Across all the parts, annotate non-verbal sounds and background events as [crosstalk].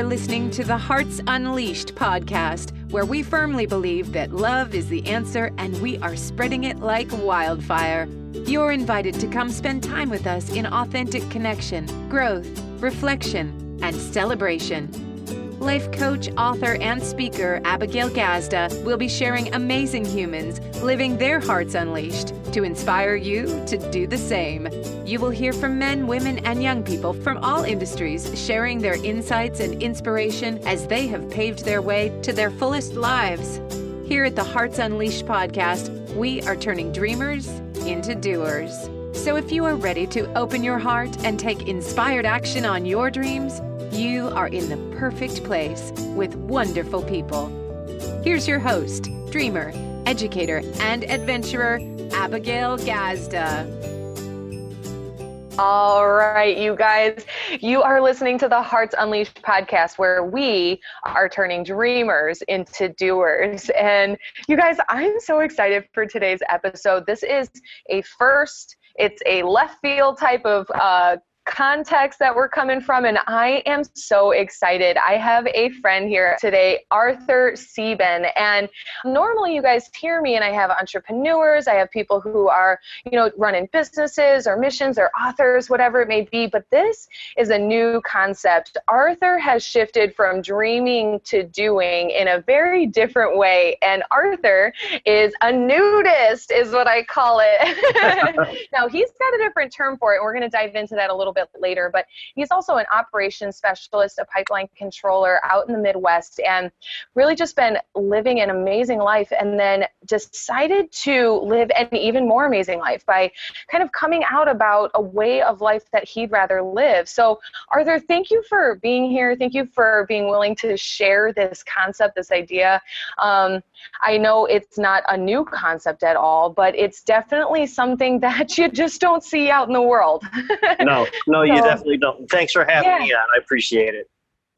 You're listening to the Hearts Unleashed podcast, where we firmly believe that love is the answer and we are spreading it like wildfire. You're invited to come spend time with us in authentic connection, growth, reflection, and celebration. Life coach, author, and speaker Abigail Gazda will be sharing amazing humans living their hearts unleashed to inspire you to do the same. You will hear from men, women, and young people from all industries sharing their insights and inspiration as they have paved their way to their fullest lives. Here at the Hearts Unleashed podcast, we are turning dreamers into doers. So if you are ready to open your heart and take inspired action on your dreams, you are in the perfect place with wonderful people. Here's your host, dreamer, educator, and adventurer, Abigail Gazda. All right, you guys, you are listening to the Hearts Unleashed podcast where we are turning dreamers into doers. And you guys, I'm so excited for today's episode. This is a first, it's a left field type of uh, context that we're coming from, and I am so excited. I have a friend here today, Arthur Sieben, and normally you guys hear me, and I have entrepreneurs, I have people who are, you know, running businesses or missions or authors, whatever it may be, but this is a new concept. Arthur has shifted from dreaming to doing in a very different way, and Arthur is a nudist, is what I call it. [laughs] [laughs] now, he's got a different term for it, and we're going to dive into that a little bit bit later. But he's also an operations specialist, a pipeline controller out in the Midwest, and really just been living an amazing life. And then decided to live an even more amazing life by kind of coming out about a way of life that he'd rather live. So, Arthur, thank you for being here. Thank you for being willing to share this concept, this idea. Um, I know it's not a new concept at all, but it's definitely something [laughs] that you just don't see out in the world. no, [laughs] no, you definitely don't. Thanks for having yeah. me on. I appreciate it.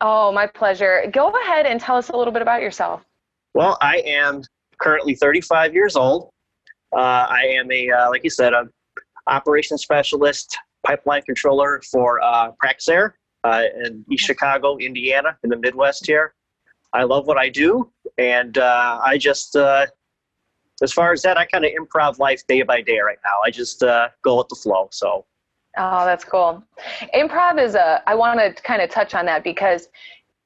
Oh, my pleasure. Go ahead and tell us a little bit about yourself. Well, I am currently 35 years old. Uh, I am a, uh, like you said, a operations specialist, pipeline controller for uh, Praxair uh, in East Chicago, Indiana, in the Midwest here. I love what I do, and uh, I just, uh, as far as that, I kind of improv life day by day right now. I just uh, go with the flow. So. Oh, that's cool. Improv is a. I want to kind of touch on that because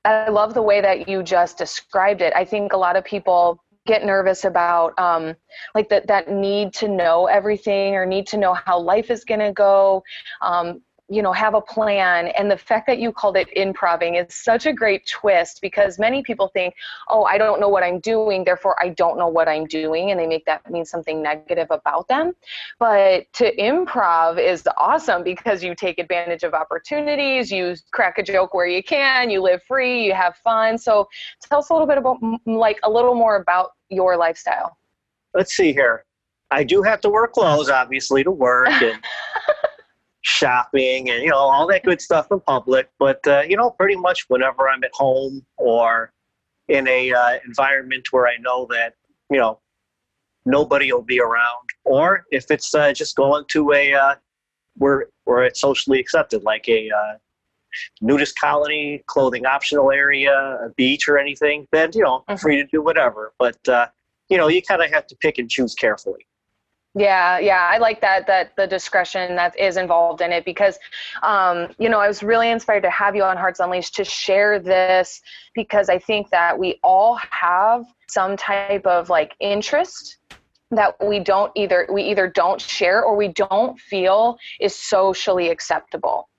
I love the way that you just described it. I think a lot of people get nervous about um, like that that need to know everything or need to know how life is going to go um, you know have a plan. And the fact that you called it improving is such a great twist because many people think oh i don't know what i'm doing therefore i don't know what i'm doing. And they make that mean something negative about them. But to improv is awesome because you take advantage of opportunities you crack a joke where you can you live free you have fun. So tell us a little bit about like a little more about your lifestyle. Let's see here. I do have to wear clothes obviously to work and [laughs] shopping and you know all that good stuff in public. But uh, you know pretty much whenever i'm at home or in a uh, environment where i know that you know nobody will be around or if it's uh, just going to a uh, where where it's socially accepted like a uh, nudist colony clothing optional area a beach or anything then you know mm-hmm. free to do whatever. But uh, you know you kind of have to pick and choose carefully yeah, yeah, I like that that the discretion that is involved in it because, um, you know, I was really inspired to have you on Hearts Unleashed to share this because I think that we all have some type of like interest that we don't either we either don't share or we don't feel is socially acceptable.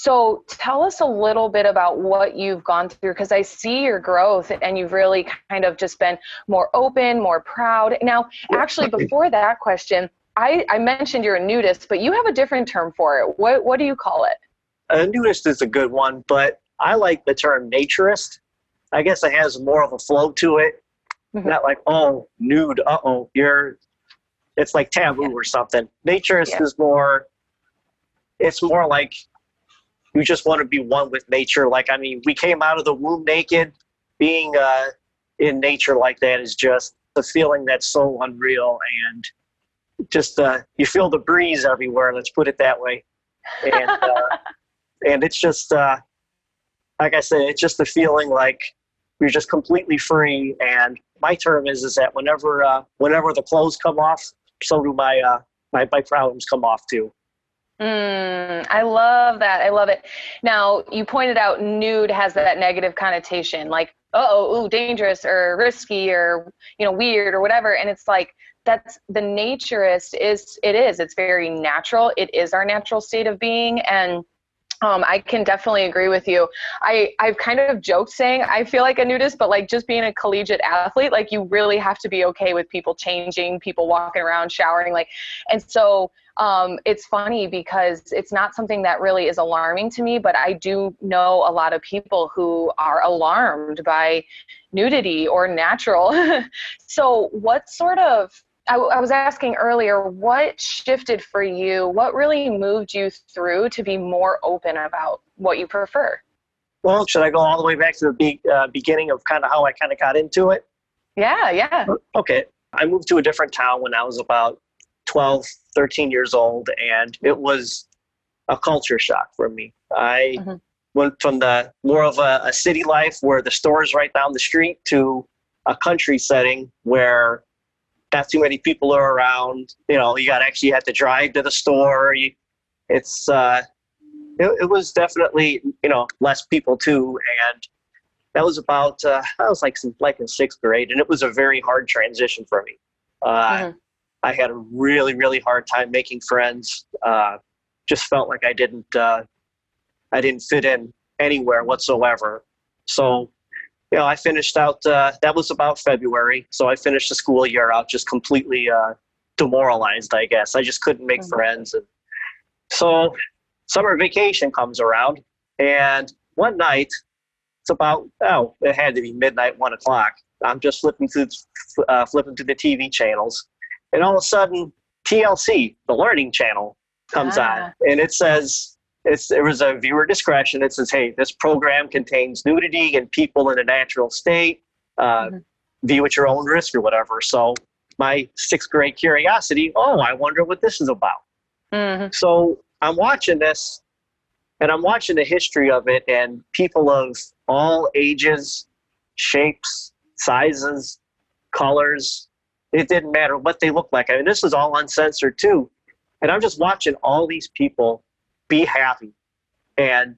So tell us a little bit about what you've gone through because I see your growth and you've really kind of just been more open, more proud. Now, actually, before that question, I, I mentioned you're a nudist, but you have a different term for it. What, what do you call it? A nudist is a good one, but I like the term naturist. I guess it has more of a flow to it. Mm-hmm. Not like, oh, nude, uh oh, you're, it's like taboo yeah. or something. Naturist yeah. is more, it's more like you just want to be one with nature. Like, I mean, we came out of the womb naked. Being uh, in nature like that is just a feeling that's so unreal, and just uh, you feel the breeze everywhere. Let's put it that way. And uh, [laughs] and it's just uh, like I said, it's just a feeling like you're just completely free. And my term is is that whenever uh, whenever the clothes come off, so do my uh, my my problems come off too. Mm, I love that. I love it. Now, you pointed out nude has that negative connotation, like, oh, ooh, dangerous or risky or, you know, weird or whatever. And it's like, that's the naturist is, it is, it's very natural. It is our natural state of being. And um, I can definitely agree with you. I, I've kind of joked saying I feel like a nudist, but like just being a collegiate athlete, like you really have to be okay with people changing, people walking around, showering, like, and so um, it's funny because it's not something that really is alarming to me, but I do know a lot of people who are alarmed by nudity or natural. [laughs] so, what sort of I, I was asking earlier, what shifted for you? What really moved you through to be more open about what you prefer? Well, should I go all the way back to the be- uh, beginning of kind of how I kind of got into it? Yeah, yeah. Okay. I moved to a different town when I was about 12, 13 years old, and it was a culture shock for me. I mm-hmm. went from the more of a, a city life where the store is right down the street to a country setting where not too many people are around. You know, you got actually have to drive to the store. You, it's uh, it, it, was definitely you know less people too, and that was about uh, I was like like in sixth grade, and it was a very hard transition for me. Uh, mm-hmm. I had a really really hard time making friends. Uh, just felt like I didn't uh, I didn't fit in anywhere whatsoever. So you know, I finished out, uh, that was about February. So I finished the school year out just completely uh, demoralized, I guess. I just couldn't make mm-hmm. friends. And so summer vacation comes around. And one night, it's about, oh, it had to be midnight, one o'clock. I'm just flipping through, uh, flipping through the TV channels. And all of a sudden, TLC, the learning channel, comes ah. on. And it says, it's, there was a viewer discretion. It says, hey, this program contains nudity and people in a natural state. Uh, mm-hmm. View at your own risk or whatever. So my sixth grade curiosity, oh, I wonder what this is about. Mm-hmm. So I'm watching this and I'm watching the history of it and people of all ages, shapes, sizes, colors. It didn't matter what they looked like. I mean, this was all uncensored too. And I'm just watching all these people be happy and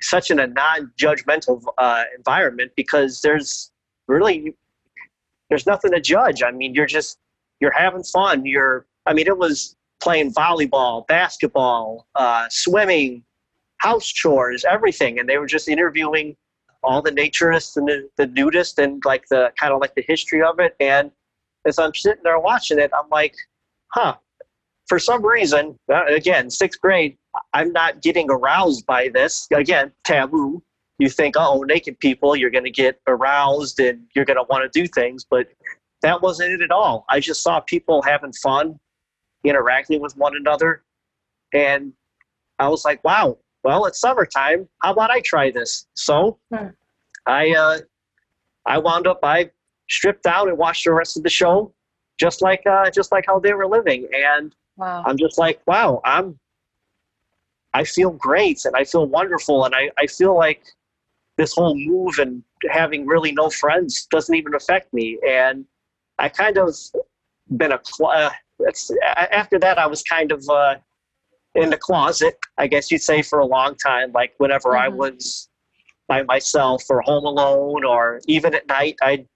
such in a non-judgmental uh, environment because there's really there's nothing to judge i mean you're just you're having fun you're i mean it was playing volleyball basketball uh, swimming house chores everything and they were just interviewing all the naturists and the, the nudists and like the kind of like the history of it and as i'm sitting there watching it i'm like huh for some reason, uh, again, sixth grade, I'm not getting aroused by this. Again, taboo. You think, oh, naked people, you're going to get aroused and you're going to want to do things. But that wasn't it at all. I just saw people having fun, interacting with one another. And I was like, wow, well, it's summertime. How about I try this? So hmm. I, uh, I wound up, I stripped down and watched the rest of the show just like, uh, just like how they were living. And Wow. I'm just like, wow, I'm I feel great and I feel wonderful and I, I feel like this whole move and having really no friends doesn't even affect me. And I kind of been a uh, after that I was kind of uh, in the closet, I guess you'd say, for a long time. Like whenever mm-hmm. I was by myself or home alone, or even at night, I'd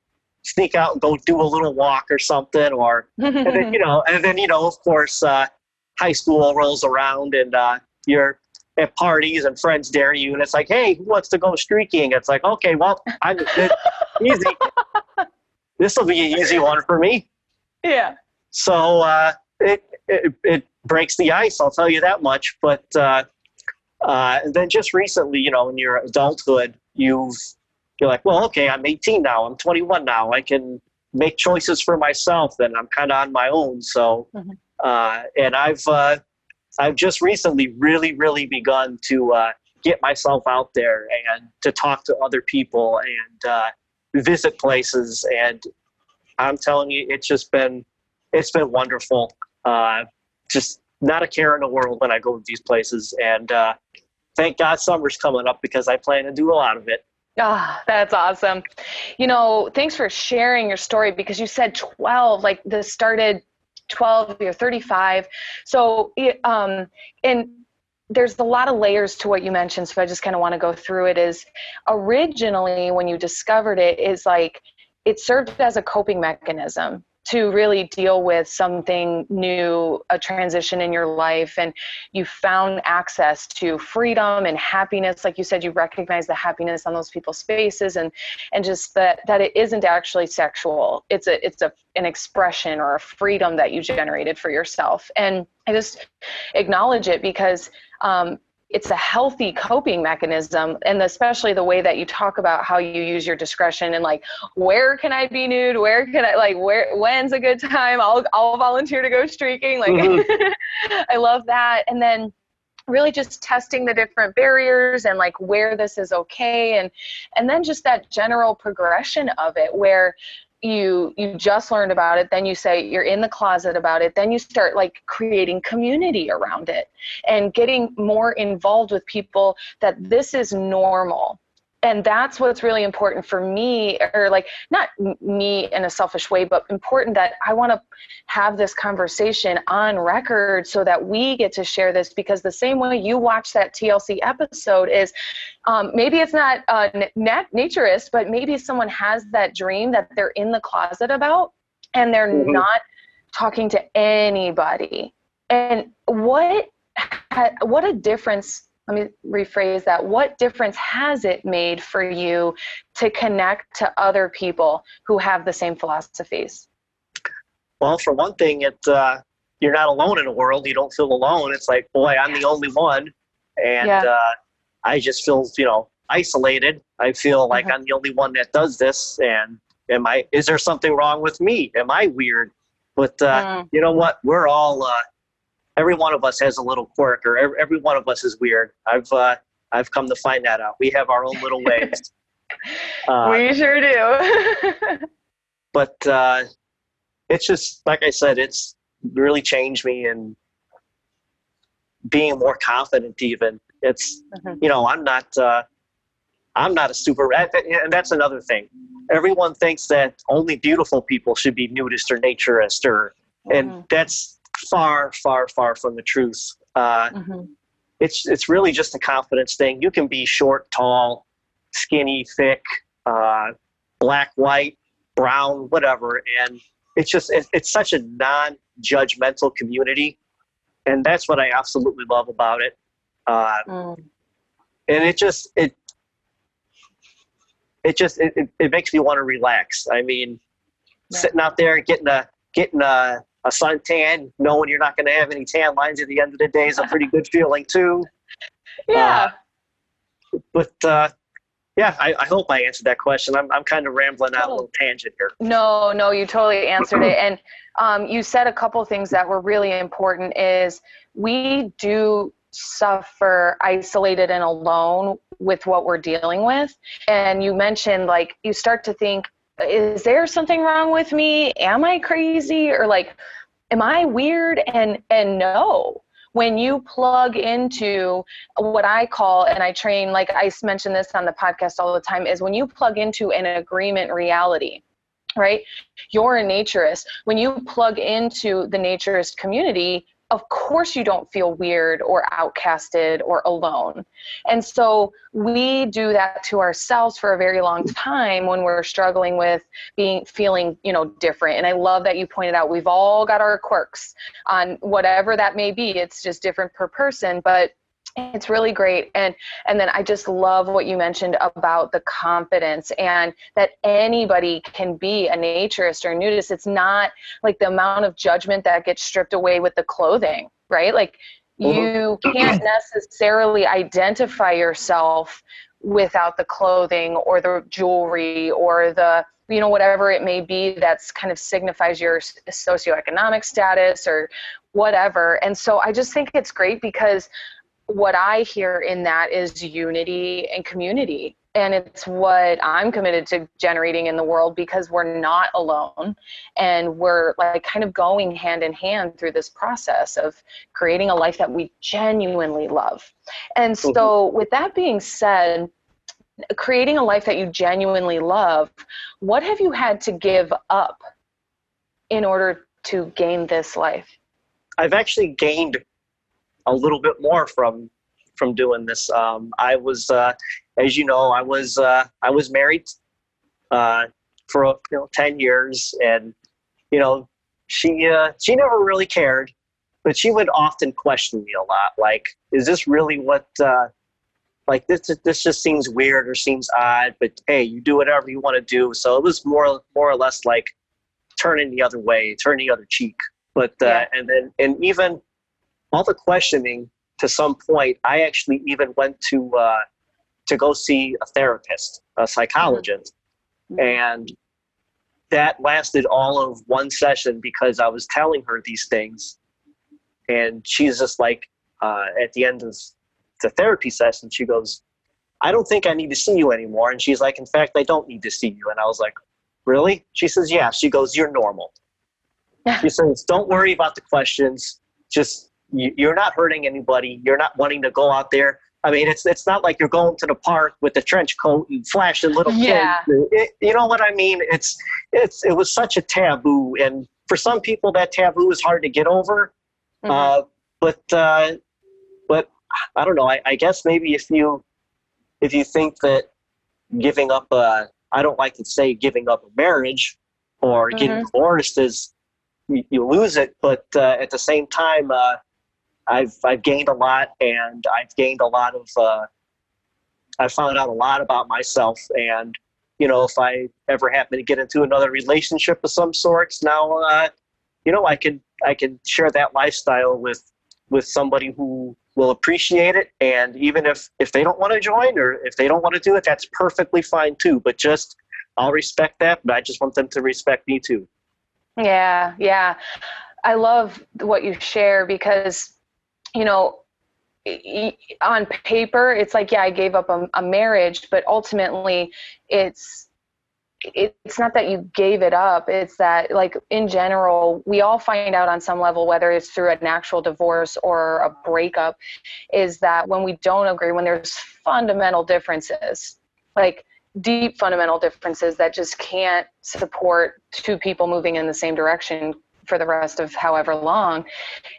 sneak out and go do a little walk or something, or [laughs] and then you know, and then you know, of course, uh, high school rolls around and uh, you're at parties and friends dare you, and it's like, hey, who wants to go streaking? It's like, okay, well, I'm [laughs] easy. this will be an easy one for me. Yeah. So uh, it, it it breaks the ice. I'll tell you that much. But uh, uh, and then just recently, you know, in your adulthood, you've you're like, well, okay, I'm 18 now, I'm 21 now, I can make choices for myself, and I'm kind of on my own. So, mm-hmm. uh, and I've uh, I've just recently really, really begun to uh, get myself out there and to talk to other people and uh, visit places, and I'm telling you, it's just been it's been wonderful. Uh, just not a care in the world when I go to these places, and uh, thank God summer's coming up because I plan to do a lot of it. Ah, oh, that's awesome. You know, thanks for sharing your story because you said 12, like this started 12, you're 35. So, um, and there's a lot of layers to what you mentioned. So I just kind of want to go through it is originally when you discovered it is like, it served as a coping mechanism to really deal with something new, a transition in your life, and you found access to freedom and happiness. Like you said, you recognize the happiness on those people's faces, and and just that that it isn't actually sexual. It's a it's a an expression or a freedom that you generated for yourself. And I just acknowledge it because um, it's a healthy coping mechanism and especially the way that you talk about how you use your discretion and like where can i be nude? Where can i like where when's a good time? I'll i'll volunteer to go streaking like mm-hmm. [laughs] i love that. And then really just testing the different barriers and like where this is okay and and then just that general progression of it where you you just learned about it then you say you're in the closet about it then you start like creating community around it and getting more involved with people that this is normal and that's what's really important for me or like not me in a selfish way but important that i want to have this conversation on record so that we get to share this because the same way you watch that tlc episode is um, maybe it's not uh, nat- naturist but maybe someone has that dream that they're in the closet about and they're mm-hmm. not talking to anybody and what what a difference let me rephrase that. What difference has it made for you to connect to other people who have the same philosophies? Well, for one thing, it uh, you're not alone in the world. You don't feel alone. It's like, boy, I'm the only one, and yeah. uh, I just feel, you know, isolated. I feel like mm-hmm. I'm the only one that does this, and am I? Is there something wrong with me? Am I weird? But uh, mm. you know what? We're all uh, every one of us has a little quirk, or every, every one of us is weird. I've uh, I've come to find that out. We have our own little ways. [laughs] Uh, we sure do. [laughs] but uh, it's just like I said, it's really changed me and being more confident. Even it's mm-hmm. you know I'm not uh, I'm not a super and that's another thing. Everyone thinks that only beautiful people should be nudist or naturist or and mm-hmm. that's far, far, far from the truth. Uh, mm-hmm. It's it's really just a confidence thing. You can be short, tall, skinny, thick, uh, black, white, brown, whatever, and it's just it, it's such a non-judgmental community, and that's what I absolutely love about it. Uh, mm. And it just it it just it, it, makes me want to relax. I mean, sitting out there getting a getting a a suntan, knowing you're not going to have any tan lines at the end of the day is a pretty good feeling too. [laughs] Yeah. Uh, but uh, yeah, I, I, hope I answered that question. I'm, I'm kind of rambling out a little tangent here. No, no, you totally answered it. And um, you said a couple things that were really important is we do suffer isolated and alone with what we're dealing with. And you mentioned like you start to think, is there something wrong with me? Am I crazy? Or like, am I weird? And and no. When you plug into what I call, and I train, like I mention this on the podcast all the time, is when you plug into an agreement reality, right? You're a naturist. When you plug into the naturist community, of course you don't feel weird or outcasted or alone. And so we do that to ourselves for a very long time when we're struggling with being feeling, you know, different. And I love that you pointed out we've all got our quirks on whatever that may be. It's just different per person, but it's really great. And and then i just love what you mentioned about the confidence and that anybody can be a naturist or a nudist. It's not like the amount of judgment that gets stripped away with the clothing right? Like mm-hmm. you can't necessarily identify yourself without the clothing or the jewelry or the you know whatever it may be that's kind of signifies your socioeconomic status or whatever. And so i just think it's great because what I hear in that is unity and community. and it's what I'm committed to generating in the world because we're not alone and we're like kind of going hand in hand through this process of creating a life that we genuinely love. And so, mm-hmm. with that being said, creating a life that you genuinely love, what have you had to give up in order to gain this life? I've actually gained a little bit more from from doing this. Um, I was, uh, as you know, I was uh, I was married uh, for you know ten years, and you know she uh, she never really cared, but she would often question me a lot. Like, is this really what? Uh, like this this just seems weird or seems odd, but hey, you do whatever you want to do. So it was more more or less like turning the other way, turning the other cheek. But uh, yeah. and then and even all the questioning to some point, I actually even went to uh, to go see a therapist, a psychologist, mm-hmm. and that lasted all of one session because I was telling her these things, and she's just like uh, at the end of the therapy session, she goes, "I don't think I need to see you anymore," and she's like, "In fact, I don't need to see you," and I was like, "Really?" She says, "Yeah." She goes, "You're normal." [laughs] she says, "Don't worry about the questions. Just you're not hurting anybody. You're not wanting to go out there. I mean, it's it's not like you're going to the park with a trench coat and flashing little yeah. kids. It, you know what I mean? It's it's it was such a taboo, and for some people, that taboo is hard to get over. Mm-hmm. Uh, but uh, but I don't know. I, I guess maybe if you if you think that giving up a I don't like to say giving up a marriage or mm-hmm. getting divorced is you, you, lose it, but uh, at the same time, uh, I've I've gained a lot, and I've gained a lot of. Uh, I found out a lot about myself, and you know, if I ever happen to get into another relationship of some sorts, now, uh, you know, I can I can share that lifestyle with with somebody who will appreciate it, and even if if they don't want to join or if they don't want to do it, that's perfectly fine too. But just I'll respect that, but I just want them to respect me too. Yeah, yeah. I love what you share because you know, on paper, it's like, yeah, I gave up a, a marriage, but ultimately, it's it's not that you gave it up it's that like in general we all find out on some level whether it's through an actual divorce or a breakup is that when we don't agree when there's fundamental differences like deep fundamental differences that just can't support two people moving in the same direction for the rest of however long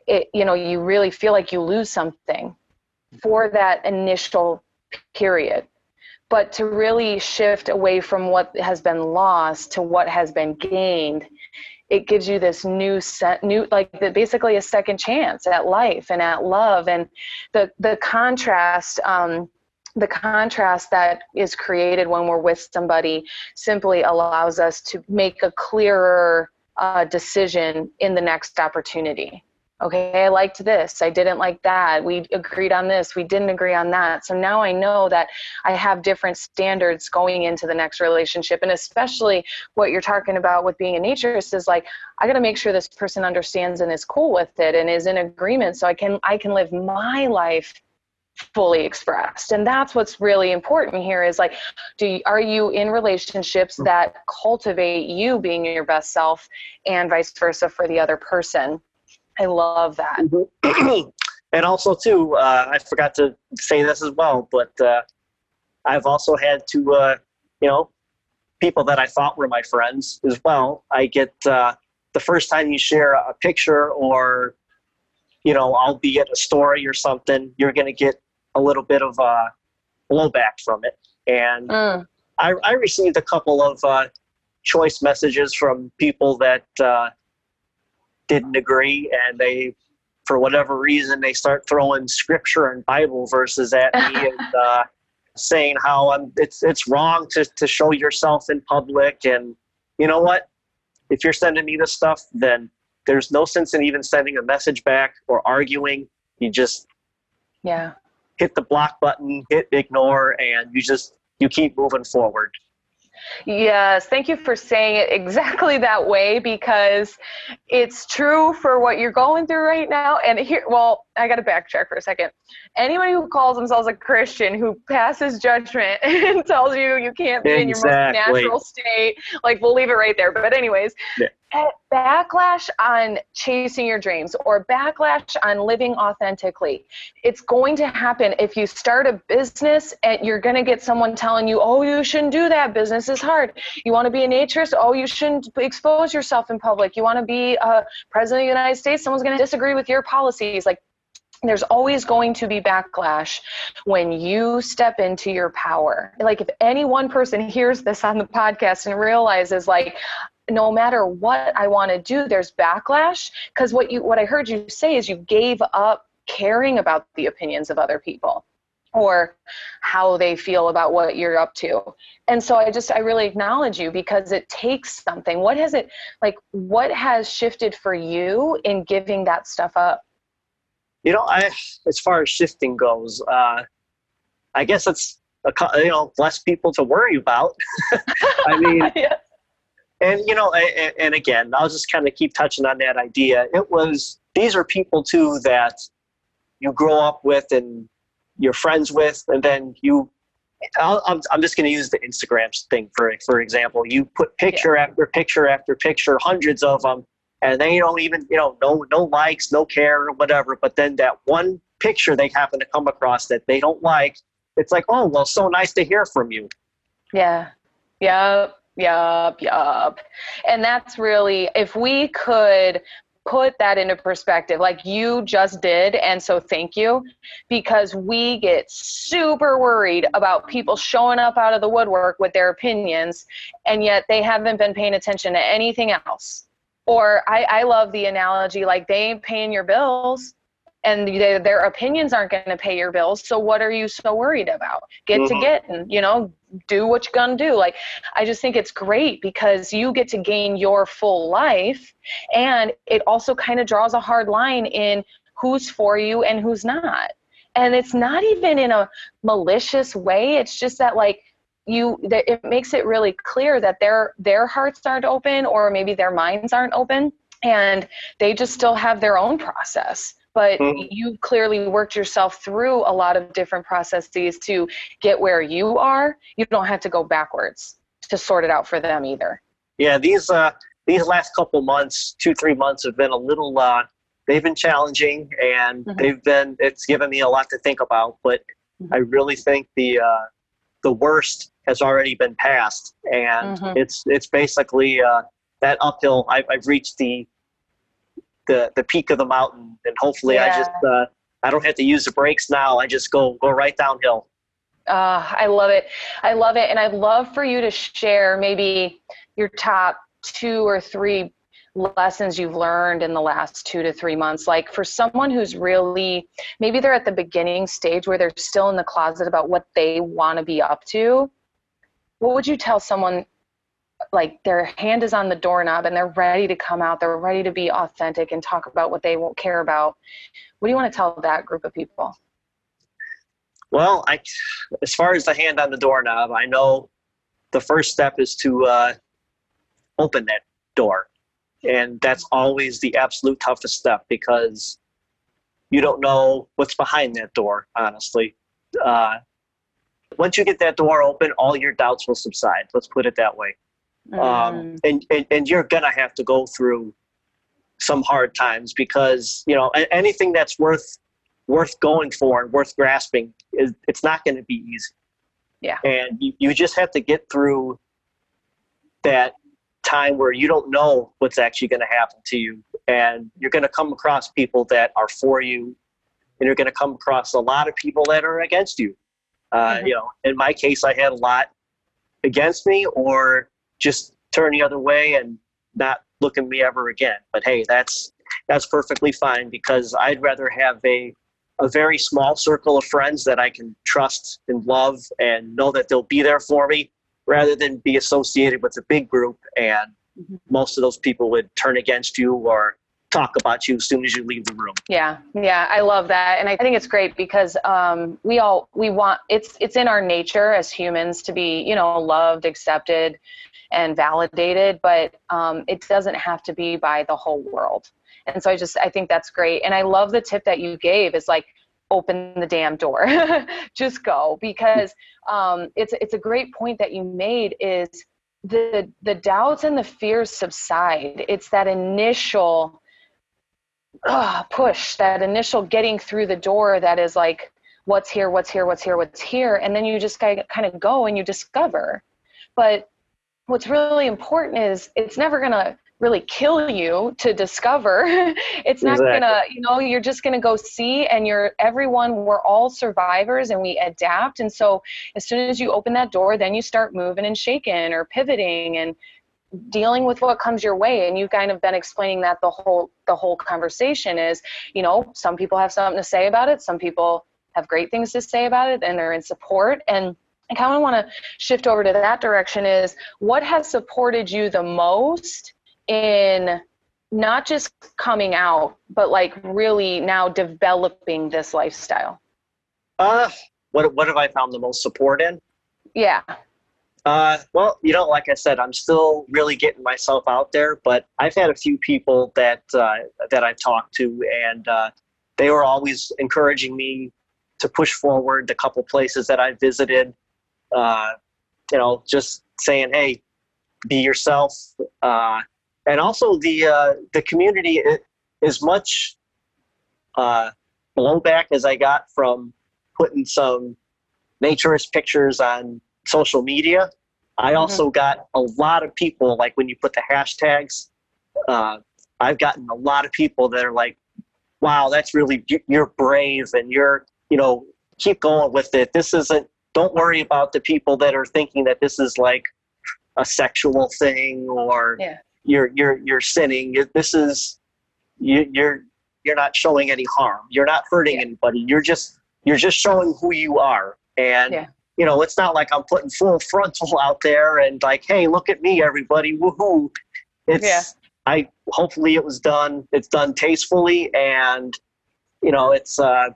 it you know you really feel like you lose something for that initial period. But to really shift away from what has been lost to what has been gained it gives you this new set new like the, basically a second chance at life and at love. And the the contrast um, the contrast that is created when we're with somebody simply allows us to make a clearer uh, decision in the next opportunity. Okay, I liked this. I didn't like that. We agreed on this. We didn't agree on that. So now I know that I have different standards going into the next relationship. And especially what you're talking about with being a naturist is like, I got to make sure this person understands and is cool with it and is in agreement so I can I can live my life fully expressed and that's what's really important here is like do you, are you in relationships mm. that cultivate you being your best self and vice versa for the other person i love that mm-hmm. [clears throat] and also too uh, i forgot to say this as well but uh, i've also had to uh, you know people that i thought were my friends as well i get uh, the first time you share a picture or you know, I'll be at a story or something, you're going to get a little bit of uh, blowback from it. And mm. I, I, received a couple of uh, choice messages from people that uh, didn't agree, and they, for whatever reason, they start throwing scripture and Bible verses at me [laughs] and uh, saying how I'm, it's it's wrong to to show yourself in public. And you know what? If you're sending me this stuff, then there's no sense in even sending a message back or arguing. You just yeah hit the block button, hit ignore, and you just you keep moving forward. Yes, thank you for saying it exactly [laughs] that way because it's true for what you're going through right now. And here, well, I got to backtrack for a second. Anybody who calls themselves a Christian who passes judgment [laughs] and tells you you can't be in your most natural state, like we'll leave it right there. But anyways, yeah. Eh, backlash on chasing your dreams or backlash on living authentically. It's going to happen if you start a business and you're going to get someone telling you, "Oh, you shouldn't do that. Business is hard." You want to be a naturist? Oh, you shouldn't expose yourself in public. You want to be a president of the United States? Someone's going to disagree with your policies. Like there's always going to be backlash when you step into your power. Like if any one person hears this on the podcast and realizes like no matter what I want to do there's backlash because what you what I heard you say is you gave up caring about the opinions of other people or how they feel about what you're up to. And so I just I really acknowledge you because it takes something. What has it like what has shifted for you in giving that stuff up? You know, I as far as shifting goes, uh I guess it's a, you know less people to worry about. [laughs] I mean, [laughs] yeah. and you know, and, and again, I'll just kind of keep touching on that idea. It was these are people too that you grow up with and you're friends with, and then you. i am I'm just going to use the Instagram thing for for example. You put picture yeah. after picture after picture, hundreds of them, and they don't even you know no no likes, no care or whatever. But then that one picture they happen to come across that they don't like, it's like oh well, so nice to hear from you. Yeah. Yep. Yup, yup. And that's really, if we could put that into perspective like you just did and so thank you because we get super worried about people showing up out of the woodwork with their opinions and yet they haven't been paying attention to anything else or i, I love the analogy like they ain't paying your bills and they, their opinions aren't going to pay your bills so what are you so worried about? Get mm-hmm. to get and you know do what you're gonna do. Like i just think it's great because you get to gain your full life and it also kind of draws a hard line in who's for you and who's not. And it's not even in a malicious way it's just that like you that it makes it really clear that their their hearts aren't open or maybe their minds aren't open and they just still have their own process but mm-hmm. you clearly worked yourself through a lot of different processes to get where you are. You don't have to go backwards to sort it out for them either. Yeah, these uh, these last couple months, two three months, have been a little. Uh, they've been challenging, and mm-hmm. they've been. It's given me a lot to think about. But mm-hmm. I really think the uh, the worst has already been passed, and mm-hmm. it's it's basically uh, that uphill. I've, I've reached the the the peak of the mountain, and hopefully yeah. I just uh, I don't have to use the brakes now. I just go go right downhill. Uh, I love it. I love it, and I'd love for you to share maybe your top two or three lessons you've learned in the last two to three months like for someone who's really maybe they're at the beginning stage where they're still in the closet about what they want to be up to what would you tell someone like their hand is on the doorknob and they're ready to come out they're ready to be authentic and talk about what they won't care about? What do you want to tell that group of people? Well i as far as the hand on the doorknob i know the first step is to uh, open that door. And that's always the absolute toughest step because you don't know what's behind that door honestly. Uh, once you get that door open all your doubts will subside. Let's put it that way. Um, mm. and, and, and you're gonna have to go through some hard times because you know anything that's worth worth going for and worth grasping is it's not going to be easy. Yeah. And you, you just have to get through that time where you don't know what's actually going to happen to you. And you're going to come across people that are for you and you're going to come across a lot of people that are against you uh, mm-hmm. you know in my case i had a lot against me or just turn the other way and not look at me ever again. But hey, that's that's perfectly fine because I'd rather have a a very small circle of friends that I can trust and love and know that they'll be there for me rather than be associated with a big group and mm-hmm. most of those people would turn against you or talk about you as soon as you leave the room. Yeah, yeah, I love that, and I think it's great because um, we all we want it's it's in our nature as humans to be you know loved, accepted, and validated, but um, it doesn't have to be by the whole world. And so I just I think that's great. And I love the tip that you gave is like open the damn door. [laughs] just go because um, it's it's a great point that you made is the the doubts and the fears subside. It's that initial uh, push, that initial getting through the door that is like what's here, what's here, what's here, what's here, and then you just kind of go and you discover. But what's really important is it's never gonna really kill you to discover. [laughs] it's not exactly. gonna, you know, you're just gonna go see and you're everyone, we're all survivors and we adapt. And so as soon as you open that door, then you start moving and shaking or pivoting and dealing with what comes your way and you've kind of been explaining that the whole the whole conversation is you know some people have something to say about it some people have great things to say about it and they're in support and I kind of want to shift over to that direction is what has supported you the most in not just coming out, but like really now developing this lifestyle? Uh, what, what have I found the most support in? Yeah. Uh, well, you know, like I said, I'm still really getting myself out there, but I've had a few people that uh, that I've talked to, and uh, they were always encouraging me to push forward. The couple places that I visited, uh, you know, just saying, "Hey, be yourself." Uh, and also the uh, the community as much blowback as I got from putting some naturist pictures on social media. I mm-hmm. also got a lot of people like when you put the hashtags. Uh, I've gotten a lot of people that are like, "Wow, that's really you're brave and you're you know keep going with it. This isn't. Don't worry about the people that are thinking that this is like a sexual thing or yeah you're you're you're sinning. This is you, you're you're not showing any harm. You're not hurting yeah. anybody. You're just you're just showing who you are. And yeah. You know, it's not like I'm putting full frontal [laughs] out there and like, hey, look at me, everybody, woohoo! It's yeah. I hopefully it was done. It's done tastefully, and you know, it's uh,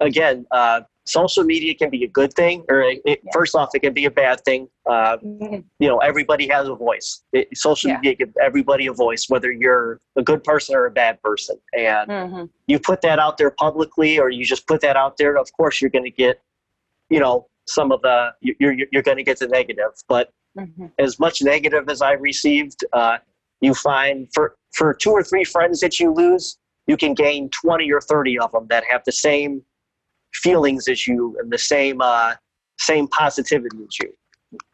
again, uh, social media can be a good thing, or it, yeah. first off, it can be a bad thing. Uh, mm-hmm. You know, everybody has a voice. It, social yeah. media gives everybody a voice, whether you're a good person or a bad person. And mm-hmm. you put that out there publicly, or you just put that out there. Of course, you're going to get, you know, some of the you're you're going to get the negative. But mm-hmm. as much negative as I received, uh, you find for for two or three friends that you lose, you can gain twenty or thirty of them that have the same feelings as you and the same uh, same positivity as you.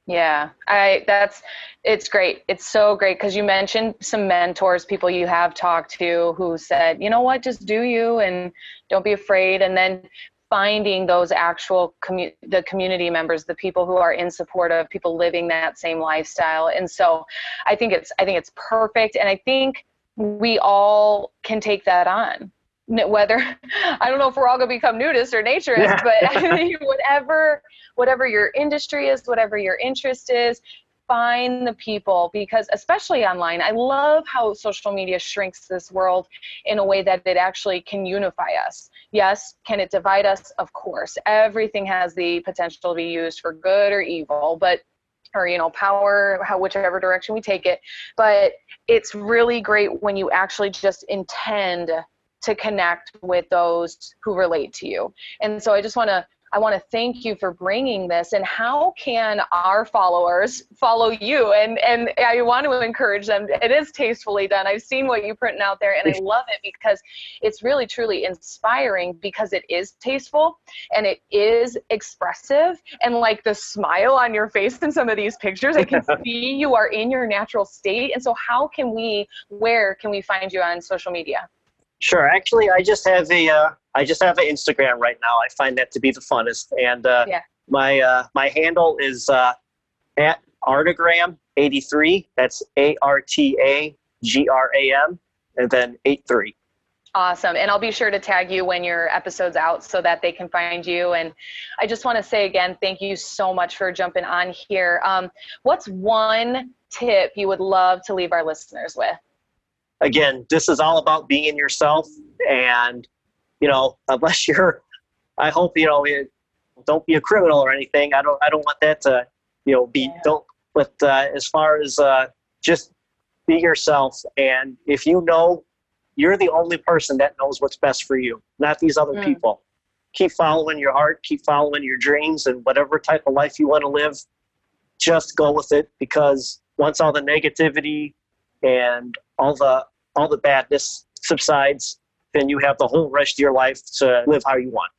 Yeah, I that's it's great. It's so great because you mentioned some mentors, people you have talked to who said, you know what, just do you and don't be afraid. And then finding those actual commu- the community members, the people who are in support of people living that same lifestyle. And so, I think it's I think it's perfect, and I think we all can take that on whether [laughs] I don't know if we're all going to become nudists or naturists, yeah. but [laughs] [laughs] whatever whatever your industry is, whatever your interest is, find the people because especially online, I love how social media shrinks this world in a way that it actually can unify us. Yes, can it divide us? Of course. Everything has the potential to be used for good or evil, but or you know power how whichever direction we take it but it's really great when you actually just intend to connect with those who relate to you. And so I just want to I want to thank you for bringing this. And how can our followers follow you? And and I want to encourage them. It is tastefully done. I've seen what you're putting out there, and I love it because it's really truly inspiring because it is tasteful and it is expressive. And like the smile on your face in some of these pictures, I can [laughs] see you are in your natural state. And so, how can we? Where can we find you on social media? Sure. Actually, I just have a uh, I just have an Instagram right now. I find that to be the funnest, and uh, yeah. my uh, my handle is uh, at artagram eighty three. That's A R T A G R A M, and then eight three. Awesome. And I'll be sure to tag you when your episode's out so that they can find you. And I just want to say again, thank you so much for jumping on here. Um, what's one tip you would love to leave our listeners with? Again, this is all about being yourself. And, you know, [laughs] unless you're, I hope, you know, it, don't be a criminal or anything. I don't, I don't want that to, you know, be, yeah. don't, but uh, as far as uh, just be yourself. And if you know you're the only person that knows what's best for you, not these other Mm. people. Keep following your heart, keep following your dreams, and whatever type of life you want to live, just go with it because once all the negativity and all the all the badness subsides, then you have the whole rest of your life to live how you want.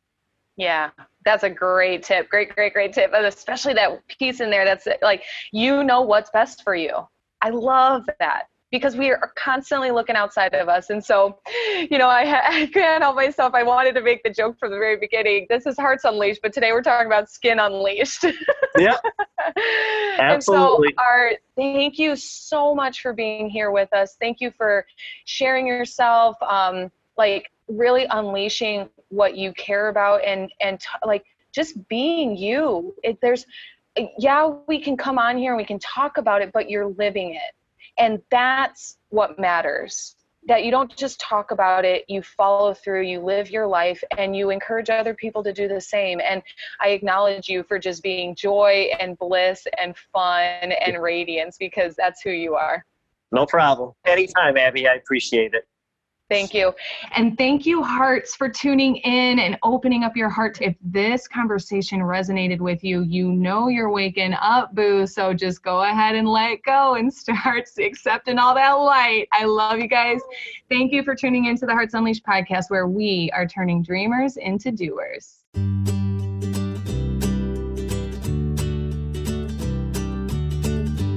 Yeah, that's a great tip. Great, great, great tip. And especially that piece in there that's like, you know what's best for you. I love that because we are constantly looking outside of us. And so, you know, I, [laughs] I can't help myself. I wanted to make the joke from the very beginning. This is Hearts Unleashed, but today we're talking about Skin Unleashed. [laughs] Yeah, And so, Absolutely. Art, thank you so much for being here with us. Thank you for sharing yourself, um, like really unleashing what you care about, and and t- like just being you. It, there's, yeah, we can come on here and we can talk about it, but you're living it, and that's what matters. That you don't just talk about it, you follow through, you live your life, and you encourage other people to do the same. And I acknowledge you for just being joy and bliss and fun and radiance because that's who you are. no problem. Anytime, Abby. I appreciate it. Thank you. And thank you, Hearts, for tuning in and opening up your heart. If this conversation resonated with you, you know you're waking up, boo. So just go ahead and let go and [laughs] start accepting all that light. I love you guys. Thank you for tuning into the Hearts Unleashed podcast, where we are turning dreamers into doers.